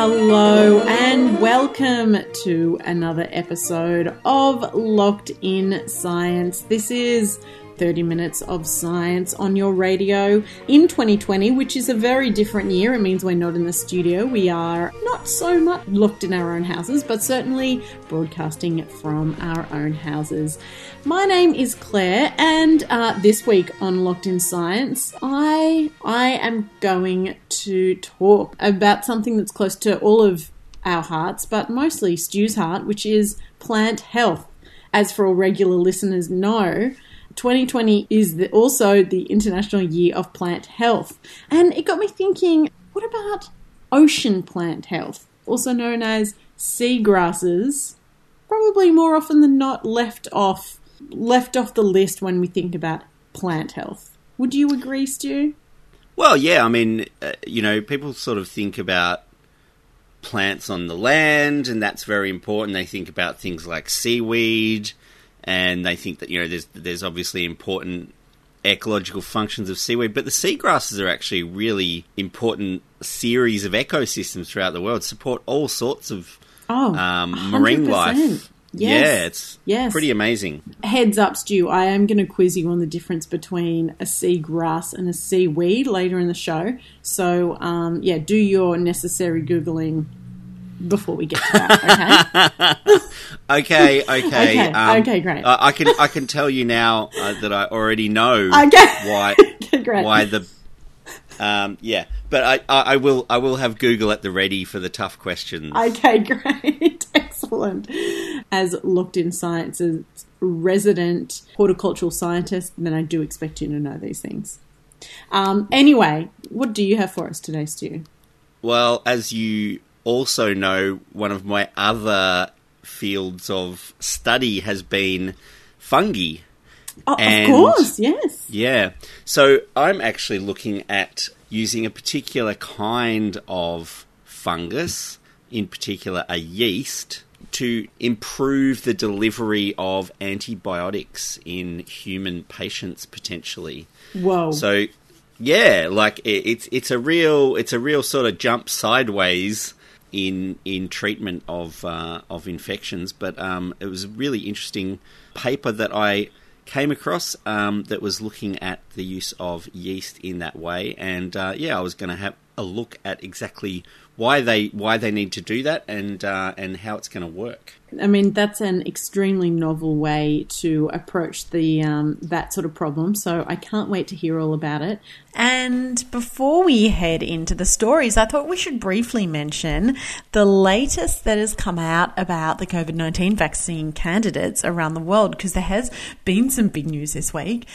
Hello and welcome to another episode of Locked in Science. This is 30 minutes of science on your radio in 2020, which is a very different year. It means we're not in the studio. We are not so much locked in our own houses, but certainly broadcasting from our own houses. My name is Claire, and uh, this week on Locked in Science, I I am going to talk about something that's close to all of our hearts, but mostly Stu's heart, which is plant health. As for all regular listeners know, 2020 is the, also the International Year of Plant Health. And it got me thinking what about ocean plant health, also known as seagrasses? Probably more often than not left off left off the list when we think about plant health. Would you agree, Stu? Well, yeah, I mean, uh, you know, people sort of think about plants on the land, and that's very important. They think about things like seaweed, and they think that you know there's there's obviously important ecological functions of seaweed, but the seagrasses are actually really important series of ecosystems throughout the world. Support all sorts of Oh, um, marine life. Yes. Yeah, it's Yes. pretty amazing. Heads up, Stu, I am going to quiz you on the difference between a seagrass and a seaweed later in the show. So, um, yeah, do your necessary Googling before we get to that, okay? Okay, okay, Okay, um, okay, great. I, I can I can tell you now uh, that I already know Okay. why Okay, why the um, yeah, but I, I, I will I will have Google at the ready for the tough questions. Okay, great. Excellent. As Locked in Science's resident horticultural scientist, then I do expect you to know these things. Um, anyway, what do you have for us today, Stu? Well, as you also know, one of my other fields of study has been fungi. Oh, And- of course, yes. Yeah. So I'm actually looking at using a particular kind of fungus, in particular a yeast, to improve the delivery of antibiotics in human patients potentially. Whoa. So yeah, like it, it's it's a real it's a real sort of jump sideways in in treatment of uh, of infections. But um, it was a really interesting paper that I came across um, that was looking at the use of yeast in that way. And uh, yeah, I was going to have a look at exactly why they why they need to do that and uh, and how it's going to work. I mean, that's an extremely novel way to approach the um, that sort of problem. So I can't wait to hear all about it. And before we head into the stories, I thought we should briefly mention the latest that has come out about the COVID 19 vaccine candidates around the world because there has been some big news this week.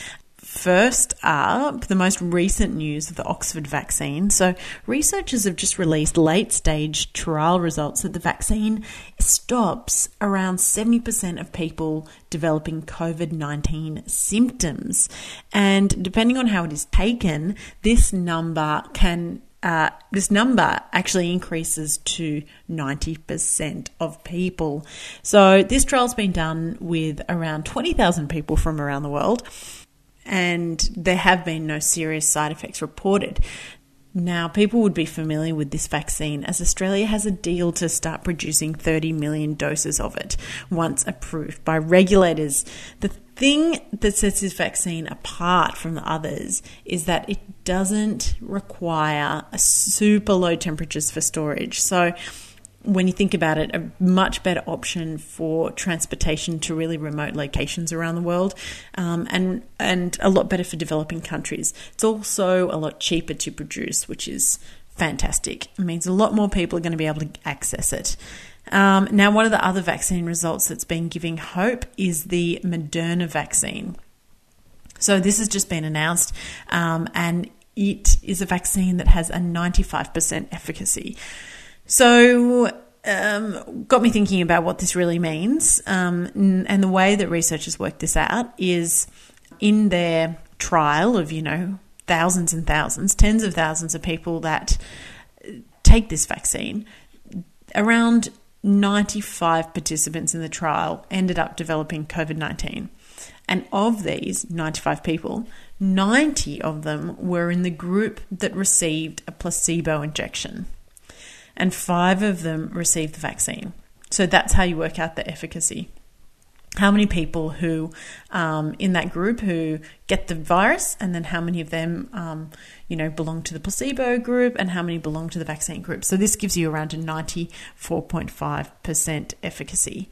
First up, the most recent news of the Oxford vaccine. So, researchers have just released late stage trial results that the vaccine stops around 70% of people developing COVID 19 symptoms. And depending on how it is taken, this number can uh, this number actually increases to 90% of people. So, this trial's been done with around 20,000 people from around the world, and there have been no serious side effects reported. Now, people would be familiar with this vaccine as Australia has a deal to start producing 30 million doses of it once approved by regulators. The thing that sets this vaccine apart from the others is that it doesn't require super low temperatures for storage. So, when you think about it, a much better option for transportation to really remote locations around the world, um, and and a lot better for developing countries. It's also a lot cheaper to produce, which is fantastic. It means a lot more people are going to be able to access it. Um, now, one of the other vaccine results that's been giving hope is the Moderna vaccine. So this has just been announced, um, and it is a vaccine that has a 95% efficacy. So um, got me thinking about what this really means. Um, and the way that researchers work this out is in their trial of, you know, thousands and thousands, tens of thousands of people that take this vaccine, around 95 participants in the trial ended up developing COVID 19. And of these 95 people, 90 of them were in the group that received a placebo injection, and five of them received the vaccine. So that's how you work out the efficacy. How many people who um, in that group who get the virus and then how many of them um, you know belong to the placebo group and how many belong to the vaccine group. So this gives you around a 94.5% efficacy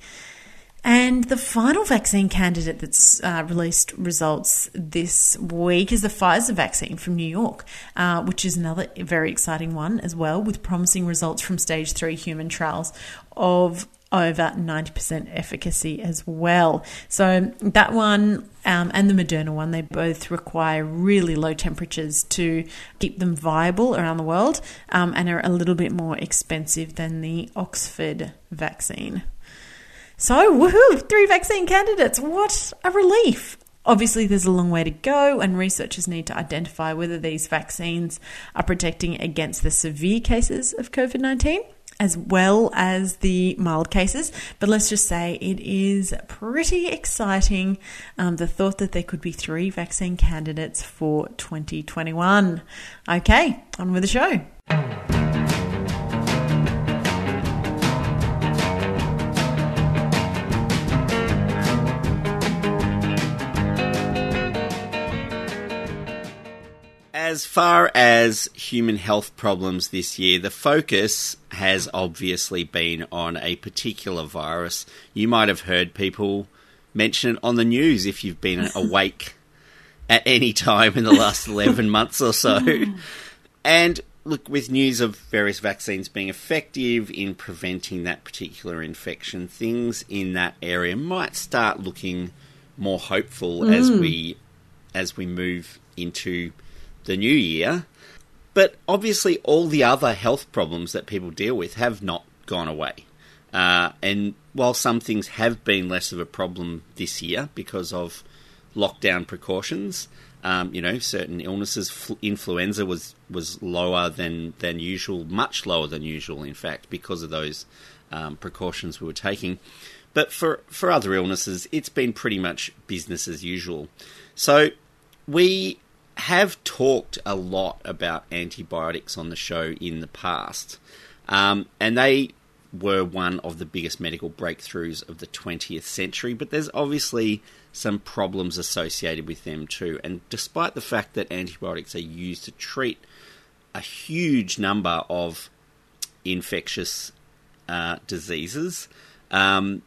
and the final vaccine candidate that's uh, released results this week is the Pfizer vaccine from New York, uh, which is another very exciting one as well, with promising results from stage three human trials of over 90% efficacy as well. So that one um, and the Moderna one, they both require really low temperatures to keep them viable around the world um, and are a little bit more expensive than the Oxford vaccine. So, woohoo, three vaccine candidates. What a relief. Obviously, there's a long way to go, and researchers need to identify whether these vaccines are protecting against the severe cases of COVID 19 as well as the mild cases. But let's just say it is pretty exciting um, the thought that there could be three vaccine candidates for 2021. Okay, on with the show. As far as human health problems this year, the focus has obviously been on a particular virus. You might have heard people mention it on the news if you've been awake at any time in the last 11 months or so. And look, with news of various vaccines being effective in preventing that particular infection, things in that area might start looking more hopeful mm. as we as we move into the new year. But obviously, all the other health problems that people deal with have not gone away. Uh, and while some things have been less of a problem this year because of lockdown precautions, um, you know, certain illnesses, fl- influenza was was lower than than usual, much lower than usual, in fact, because of those um, precautions we were taking. But for for other illnesses, it's been pretty much business as usual. So we have talked a lot about antibiotics on the show in the past, um, and they were one of the biggest medical breakthroughs of the 20th century, but there's obviously some problems associated with them too. And despite the fact that antibiotics are used to treat a huge number of infectious uh, diseases, um,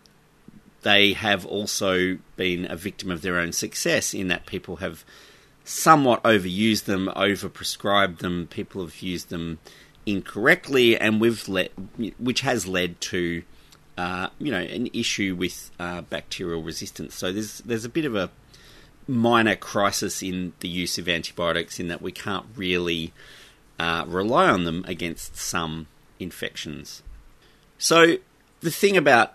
they have also been a victim of their own success in that people have somewhat overused them, overprescribed them. People have used them incorrectly, and we've let, which has led to, uh, you know, an issue with uh, bacterial resistance. So there's there's a bit of a minor crisis in the use of antibiotics in that we can't really uh, rely on them against some infections. So the thing about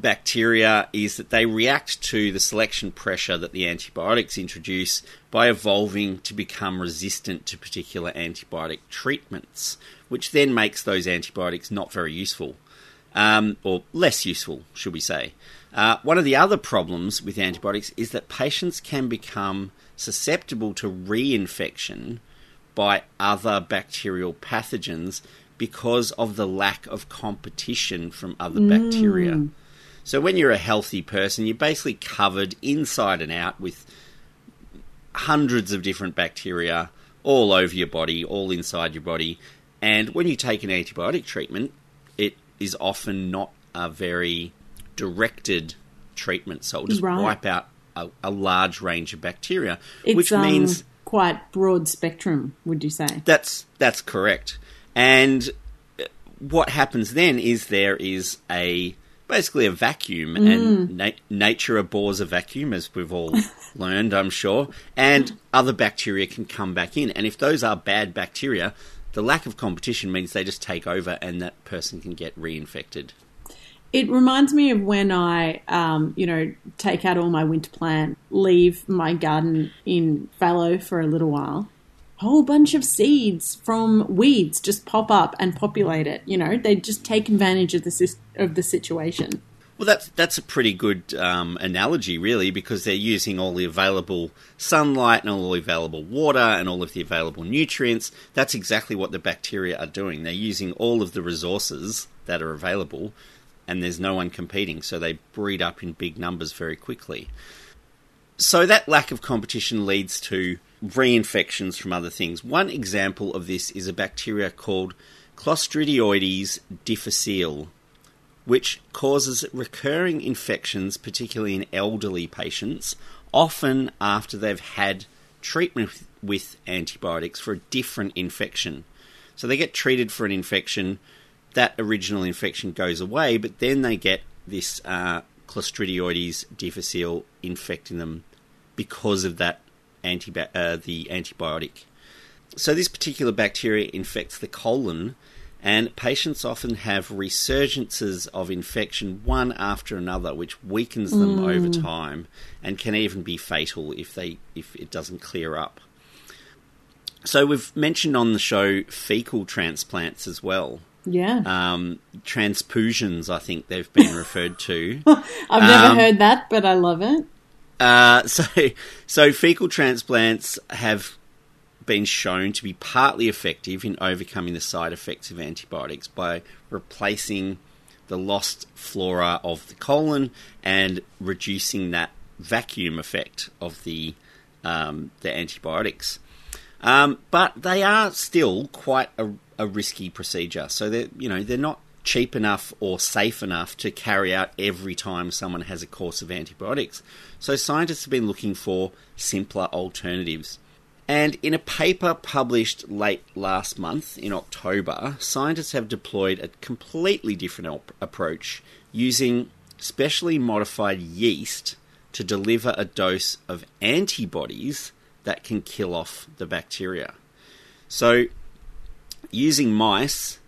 bacteria is that they react to the selection pressure that the antibiotics introduce by evolving to become resistant to particular antibiotic treatments, which then makes those antibiotics not very useful. Um, or less useful, should we say. Uh, one of the other problems with antibiotics is that patients can become susceptible to reinfection by other bacterial pathogens because of the lack of competition from other mm. bacteria. So when you're a healthy person, you're basically covered inside and out with hundreds of different bacteria all over your body, all inside your body. And when you take an antibiotic treatment, it is often not a very directed treatment, so it'll just right. wipe out a, a, large range of bacteria, it's, which um, means quite broad spectrum. Would you say that's that's correct? And what happens then is there is a basically a vacuum, mm. and na- nature abhors a vacuum, as we've all learned, I'm sure. And other bacteria can come back in, and if those are bad bacteria, the lack of competition means they just take over and that person can get reinfected. It reminds me of when I, um, you know, take out all my winter plant, leave my garden in fallow for a little while. A whole bunch of seeds from weeds just pop up and populate it. You know, they just take advantage of the of the situation. Well, that's that's a pretty good um, analogy, really, because they're using all the available sunlight and all the available water and all of the available nutrients. That's exactly what the bacteria are doing. They're using all of the resources that are available, and there's no one competing, so they breed up in big numbers very quickly. So that lack of competition leads to reinfections from other things. One example of this is a bacteria called Clostridioides difficile which causes recurring infections, particularly in elderly patients, often after they've had treatment with antibiotics for a different infection. So they get treated for an infection, that original infection goes away, but then they get this uh, Clostridioides difficile infecting them because of that uh, the antibiotic. So this particular bacteria infects the colon and patients often have resurgences of infection one after another, which weakens them mm. over time and can even be fatal if they if it doesn't clear up. So we've mentioned on the show fecal transplants as well. Yeah. Um, transfusions, I think they've been referred to. I've never um, heard that, but I love it. Uh, so, so fecal transplants have been shown to be partly effective in overcoming the side effects of antibiotics by replacing the lost flora of the colon and reducing that vacuum effect of the um, the antibiotics. Um, but they are still quite a, a risky procedure. So they you know they're not cheap enough or safe enough to carry out every time someone has a course of antibiotics. So scientists have been looking for simpler alternatives. And in a paper published late last month in October, scientists have deployed a completely different op- approach using specially modified yeast to deliver a dose of antibodies that can kill off the bacteria. So, using mice,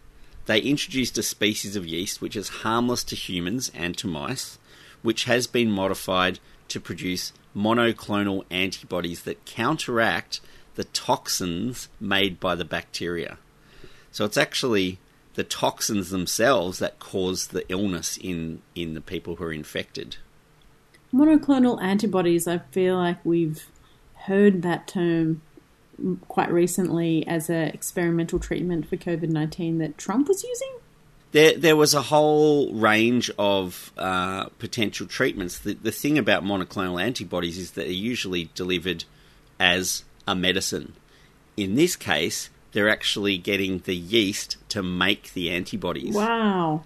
they introduced a species of yeast which is harmless to humans and to mice, which has been modified to produce monoclonal antibodies that counteract the toxins made by the bacteria. So it's actually the toxins themselves that cause the illness in, in the people who are infected. Monoclonal antibodies, I feel like we've heard that term quite recently as an experimental treatment for COVID 19 that Trump was using. There, there was a whole range of uh, potential treatments. The, the thing about monoclonal antibodies is that they're usually delivered as a medicine. In this case, they're actually getting the yeast to make the antibodies. Wow.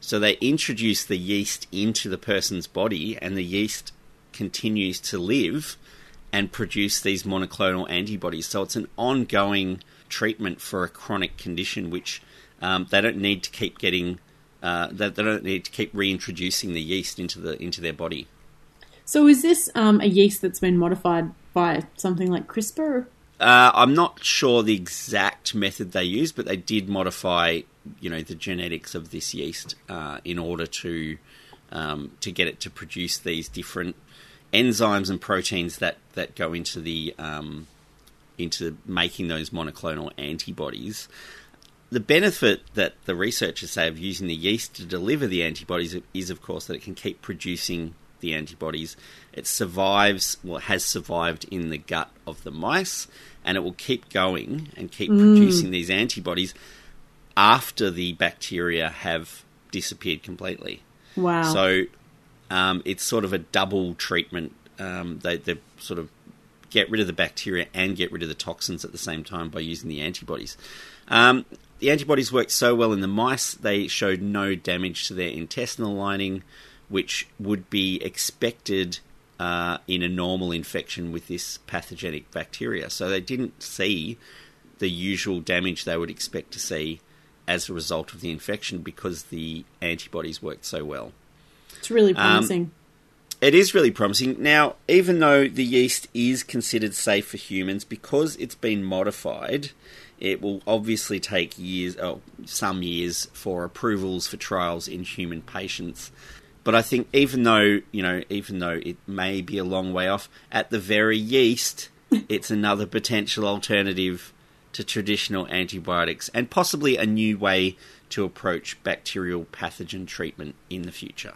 So they introduce the yeast into the person's body, and the yeast continues to live and produce these monoclonal antibodies. So it's an ongoing treatment for a chronic condition, which um, they don't need to keep getting. Uh, they, they don't need to keep reintroducing the yeast into the into their body. So is this um, a yeast that's been modified by something like CRISPR? Uh, I'm not sure the exact method they used, but they did modify, you know, the genetics of this yeast uh, in order to um, to get it to produce these different enzymes and proteins that, that go into the um, into making those monoclonal antibodies the benefit that the researchers say of using the yeast to deliver the antibodies is, of course, that it can keep producing the antibodies. It survives, well, has survived in the gut of the mice, and it will keep going and keep mm. producing these antibodies after the bacteria have disappeared completely. Wow. So um, it's sort of a double treatment. Um, they, they sort of get rid of the bacteria and get rid of the toxins at the same time by using the antibodies. Um, the antibodies worked so well in the mice, they showed no damage to their intestinal lining, which would be expected uh, in a normal infection with this pathogenic bacteria. So they didn't see the usual damage they would expect to see as a result of the infection because the antibodies worked so well. It's really um, promising. Um, It is really promising. Now, even though the yeast is considered safe for humans because it's been modified, it will obviously take years, oh, some years, for approvals for trials in human patients. But I think even though you know, even though it may be a long way off, at the very least, it's another potential alternative to traditional antibiotics and possibly a new way to approach bacterial pathogen treatment in the future.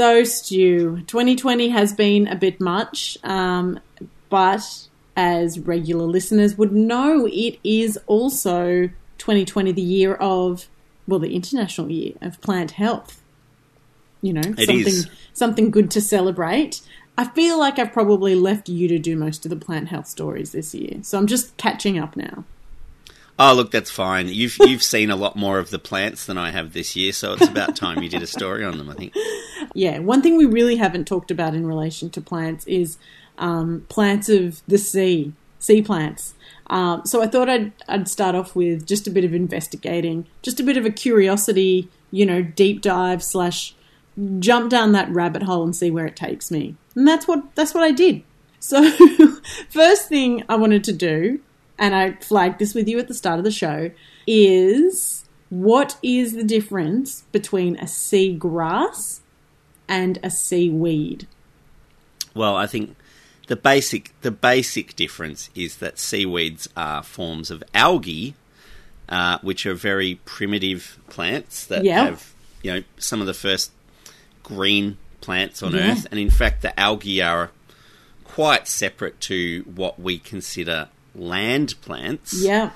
So, Stu, 2020 has been a bit much, um, but as regular listeners would know, it is also 2020 the year of, well, the international year of plant health. You know, It something is. something good to celebrate. I feel like I've probably left you to do most of the plant health stories this year, so I'm just catching up now. Oh, look, that's fine. You've you've seen a lot more of the plants than I have this year, so it's about time you did a story on them. I think. Yeah, one thing we really haven't talked about in relation to plants is um, plants of the sea, sea plants. Um, so I thought I'd, I'd start off with just a bit of investigating, just a bit of a curiosity, you know, deep dive slash jump down that rabbit hole and see where it takes me. And that's what that's what I did. So first thing I wanted to do, and I flagged this with you at the start of the show, is what is the difference between a sea grass and a seaweed? Well, I think the basic the basic difference is that seaweeds are forms of algae, uh, which are very primitive plants that Yeah. have you know some of the first green plants on Yeah. Earth, and in fact, the algae are quite separate to what we consider land plants. Yeah.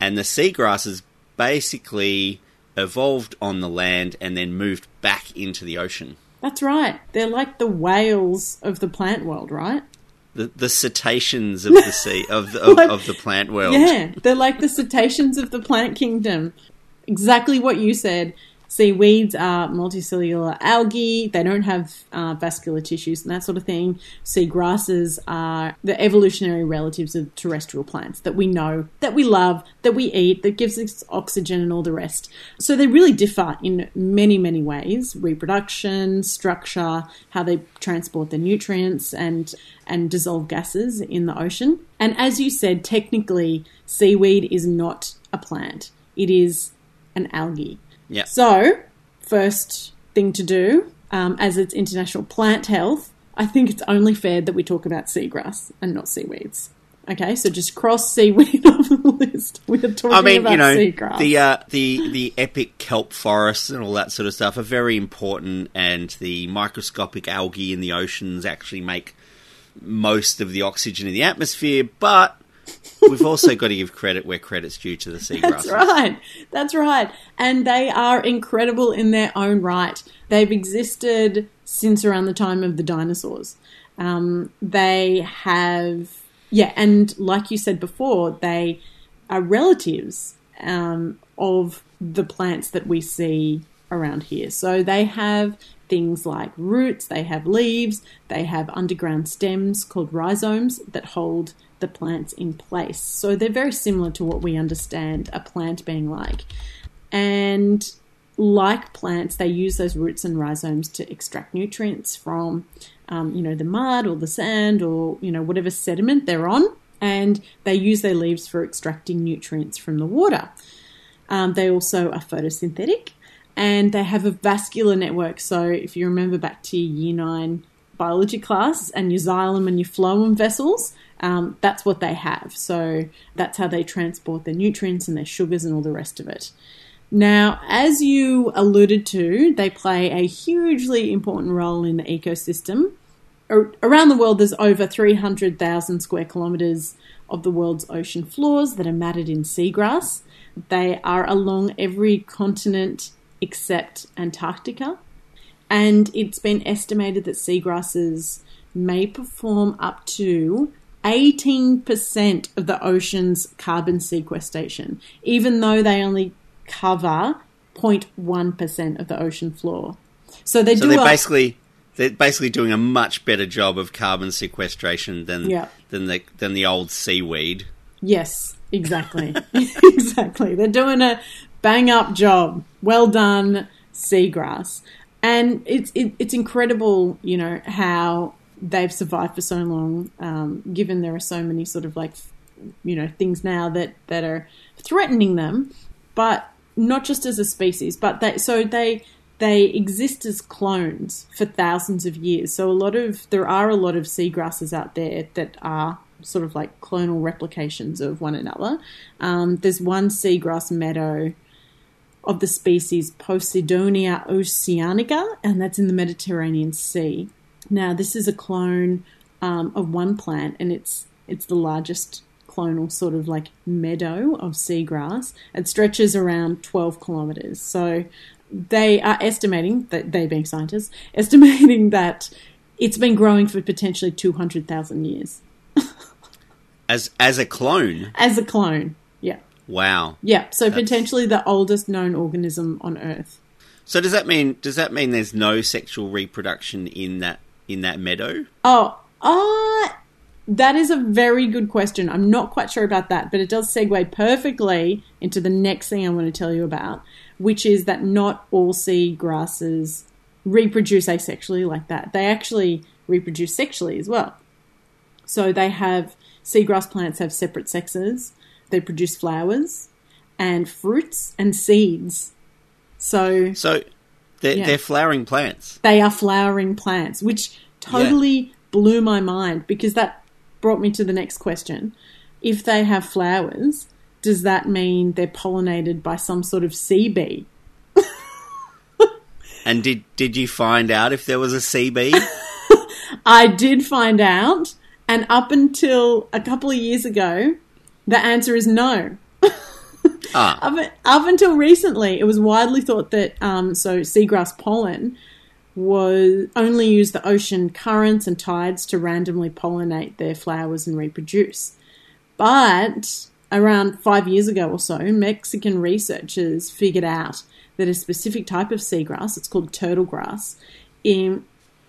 and the seagrasses basically evolved on the land and then moved back into the ocean. That's right. They're like the whales of the plant world, right? The, the cetaceans of the sea of the, of, Like- of the plant world. Yeah, they're like the cetaceans of the plant kingdom. Exactly what you said. Seaweeds are multicellular algae. They don't have uh, vascular tissues and that sort of thing. Sea grasses are the evolutionary relatives of terrestrial plants that we know, that we love, that we eat, that gives us oxygen and all the rest. So they really differ in many, many ways: reproduction, structure, how they transport the nutrients, and and dissolve gases in the ocean. And as you said, technically, seaweed is not a plant; it is an algae. Yeah. So, first thing to do, um, as it's International Plant Health, I think it's only fair that we talk about seagrass and not seaweeds. Okay, so just cross seaweed off the list. We're talking I mean, about you know, seagrass. the uh, the the epic kelp forests and all that sort of stuff are very important, and the microscopic algae in the oceans actually make most of the oxygen in the atmosphere. But we've also got to give credit where credit's due to the seagrasses. That's right. That's right. And they are incredible in their own right. They've existed since around the time of the dinosaurs. Um, they have, yeah, and like you said before, they are relatives um, of the plants that we see around here. So they have things like roots, they have leaves, they have underground stems called rhizomes that hold the plants in place. So they're very similar to what we understand a plant being like. And like plants, they use those roots and rhizomes to extract nutrients from, um, you know, the mud or the sand or, you know, whatever sediment they're on. And they use their leaves for extracting nutrients from the water. Um, they also are photosynthetic and they have a vascular network. So if you remember back to your year nine biology class and your xylem and your phloem vessels, um, that's what they have. So that's how they transport their nutrients and their sugars and all the rest of it. Now, as you alluded to, they play a hugely important role in the ecosystem. Around the world, there's over 300,000 square kilometres of the world's ocean floors that are matted in seagrass. They are along every continent except Antarctica. And it's been estimated that seagrasses may perform up to 18% of the ocean's carbon sequestration, even though they only cover 0.1% of the ocean floor. So they so do they're basically they're basically doing a much better job of carbon sequestration than Yeah. than the than the old seaweed. Yes, exactly. exactly. They're doing a bang up job. Well done, seagrass. And it's it, it's incredible, you know, how they've survived for so long, um, given there are so many sort of like, you know, things now that, that are threatening them, but not just as a species, but they, so they, they exist as clones for thousands of years. So a lot of, there are a lot of seagrasses out there that are sort of like clonal replications of one another. Um, there's one seagrass meadow of the species Posidonia oceanica, and that's in the Mediterranean Sea. Now, this is a clone um, of one plant, and it's it's the largest clonal sort of like meadow of seagrass. It stretches around 12 kilometers. So they are estimating that they being scientists estimating that it's been growing for potentially 200,000 years As as a clone. as a clone. Yeah. Wow. Yeah, so That's- potentially the oldest known organism on Earth. So does that mean does that mean there's no sexual reproduction in that in that meadow? Oh, ah, that is a very good question. I'm not quite sure about that, but it does segue perfectly into the next thing I want to tell you about, which is that not all sea grasses reproduce asexually like that. They actually reproduce sexually as well. So they have seagrass plants have separate sexes. They produce flowers and fruits and seeds. So So they're, Yeah. they're flowering plants. they are flowering plants, which totally blew my mind because that brought me to the next question. If they have flowers, does that mean they're pollinated by some sort of sea bee? And did did you find out if there was a sea bee? I did find out, and up until a couple of years ago, the answer is no. Ah, Up, up until recently, it was widely thought that um, so seagrass pollen was only used the ocean currents and tides to randomly pollinate their flowers and reproduce. But around five years ago or so, Mexican researchers figured out that a specific type of seagrass, it's called turtle grass, um,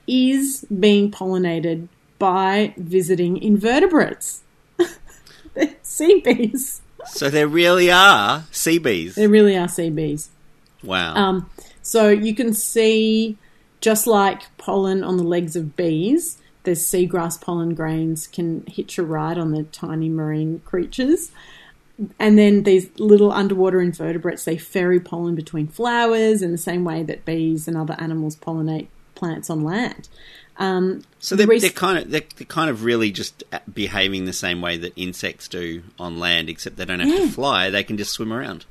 is being pollinated by visiting invertebrates. Sea bees. So there really are sea bees. There really are sea bees. Wow. Um, so you can see, just like pollen on the legs of bees, there's seagrass pollen grains can hitch a ride on the tiny marine creatures. And then these little underwater invertebrates, they ferry pollen between flowers in the same way that bees and other animals pollinate plants on land. Um, so they're, rec- they're kind of they're, they're kind of really just behaving the same way that insects do on land, except they don't have Yeah. to fly; they can just swim around.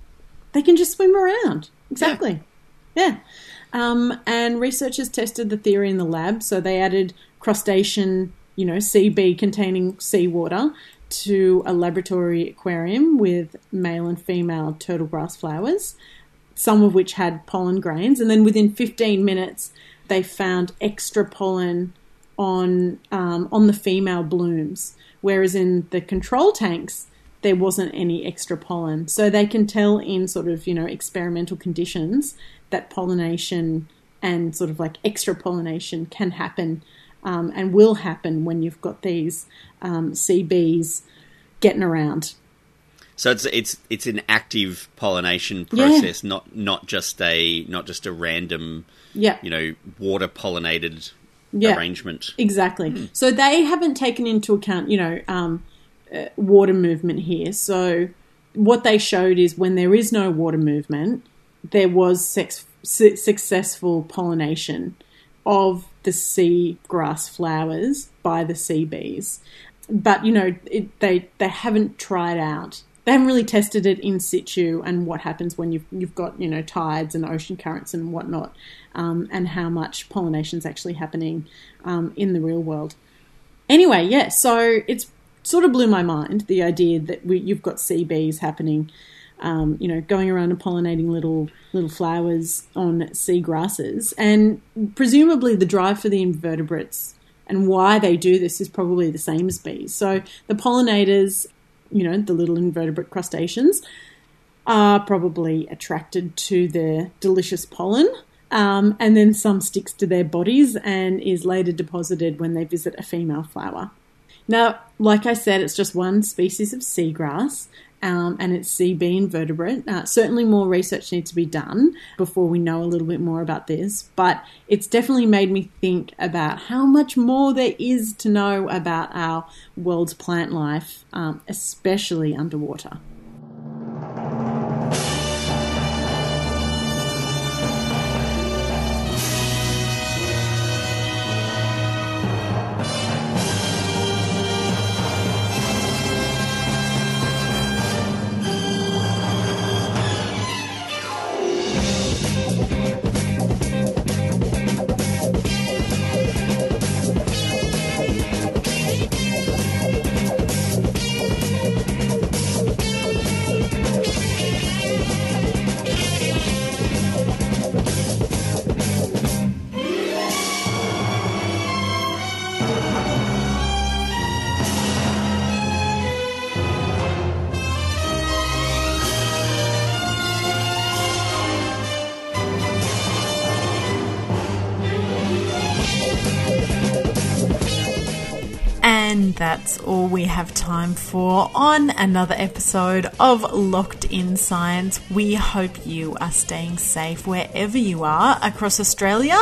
they can just swim around. Exactly. Yeah. Um, and researchers tested the theory in the lab. So they added crustacean, you know, bee containing seawater to a laboratory aquarium with male and female turtle grass flowers, some of which had pollen grains. And then within 15 minutes, they found extra pollen on um, on the female blooms, whereas in the control tanks there wasn't any extra pollen. So they can tell in sort of you know experimental conditions that pollination and sort of like extra pollination can happen um, and will happen when you've got these um, bees getting around. So it's it's it's an active pollination Yeah. process, not not just a not just a random, Yeah, you know, water pollinated Yeah. arrangement. Exactly. So they haven't taken into account, you know, um, uh, water movement here. So what they showed is when there is no water movement, there was sex, su- successful pollination of the sea grass flowers by the sea bees. But you know, it, they they haven't tried out. They haven't really tested it in situ and what happens when you've you've got you know tides and ocean currents and whatnot, um, and how much pollination is actually happening um, in the real world. Anyway, yeah, so it's sort of blew my mind the idea that we, you've got sea bees happening um, you know, going around and pollinating little little flowers on sea grasses, and presumably the drive for the invertebrates and why they do this is probably the same as bees. So the pollinators, you know, the little invertebrate crustaceans, are probably attracted to the delicious pollen. Um, and then some sticks to their bodies and is later deposited when they visit a female flower. Now, like I said, it's just one species of seagrass, um, and it's sea bee invertebrate. Uh, certainly, more research needs to be done before we know a little bit more about this, but it's definitely made me think about how much more there is to know about our world's plant life, um, especially underwater. That's all we have time for on another episode of Locked in Science. We hope you are staying safe wherever you are across Australia.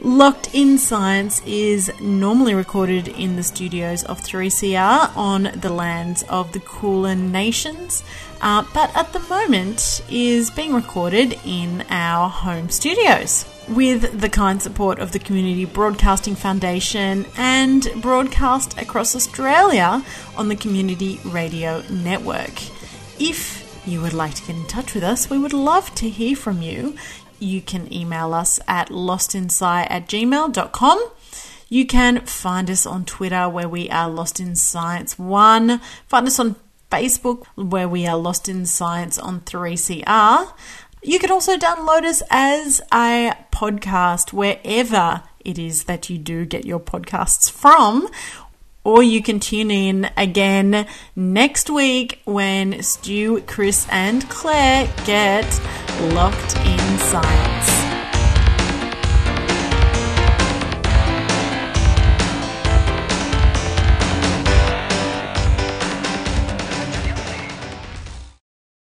Locked in Science is normally recorded in the studios of 3CR on the lands of the Kulin Nations, uh, but at the moment is being recorded in our home studios with the kind support of the Community Broadcasting Foundation and broadcast across Australia on the Community Radio Network. If you would like to get in touch with us, we would love to hear from you. You can email us at lostinsci at gmail.com. You can find us on Twitter where we are Lost in Science 1. Find us on Facebook where we are Lost in Science on 3CR. You can also download us as a podcast wherever it is that you do get your podcasts from. Or you can tune in again next week when Stu, Chris, and Claire get locked in science.